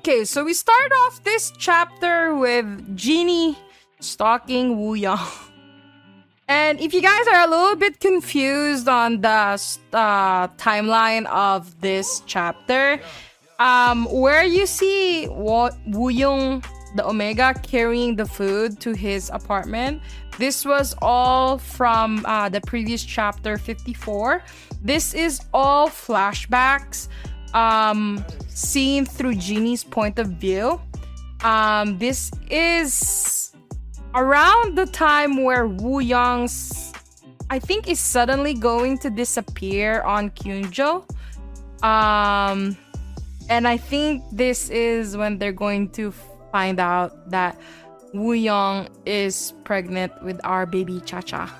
Okay, so we start off this chapter with Genie stalking Wu Yang. And if you guys are a little bit confused on the uh, timeline of this chapter, um, where you see what Wu Yung, the Omega, carrying the food to his apartment, this was all from uh, the previous chapter 54. This is all flashbacks um, seen through Genie's point of view. Um, this is around the time where Wu Yang's, I think, is suddenly going to disappear on Kyunjo. Um, and I think this is when they're going to find out that Wu Yang is pregnant with our baby Cha Cha.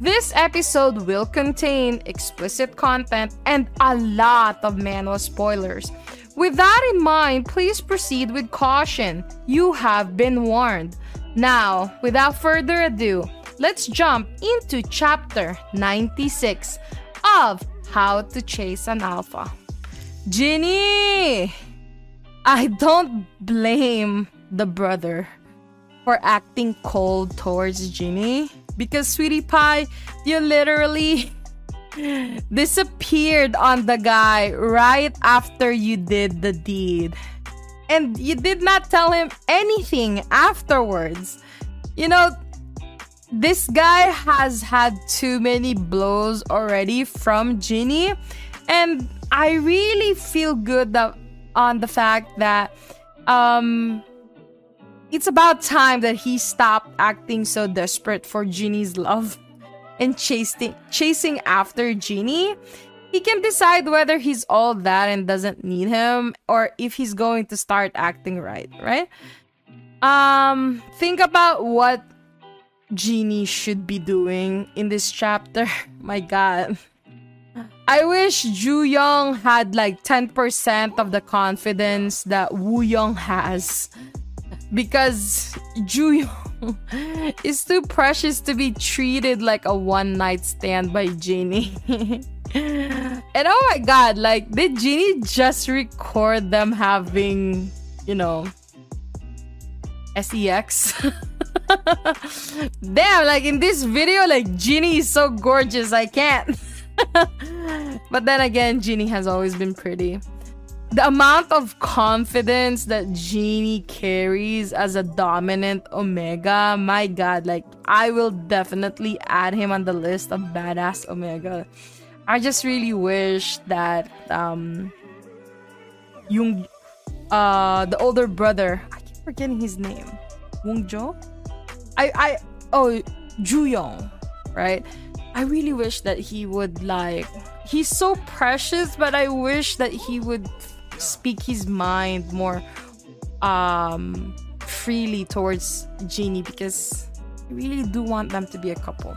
this episode will contain explicit content and a lot of manhwa spoilers. With that in mind, please proceed with caution. You have been warned. Now, without further ado, let's jump into chapter 96 of How to Chase an Alpha. Ginny! I don't blame the brother for acting cold towards Ginny because, sweetie pie, you literally disappeared on the guy right after you did the deed. And you did not tell him anything afterwards. You know, this guy has had too many blows already from Ginny. And I really feel good that, on the fact that um it's about time that he stopped acting so desperate for Ginny's love and chasing chasing after Genie, he can decide whether he's all that and doesn't need him or if he's going to start acting right, right? Um think about what Genie should be doing in this chapter. My god. I wish Ju Young had like 10% of the confidence that Wu Young has. Because Ju Young is too precious to be treated like a one night stand by Genie. and oh my god, like, did Genie just record them having, you know, sex? Damn, like in this video, like Genie is so gorgeous, I can't. but then again, Genie has always been pretty the amount of confidence that Genie carries as a dominant Omega, my god, like I will definitely add him on the list of badass Omega. I just really wish that um yung uh the older brother, I keep forgetting his name. Wong Jo? I I oh Juyong, right? I really wish that he would like he's so precious, but I wish that he would speak his mind more um freely towards Genie because I really do want them to be a couple.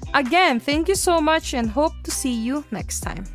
Again, thank you so much and hope to see you next time.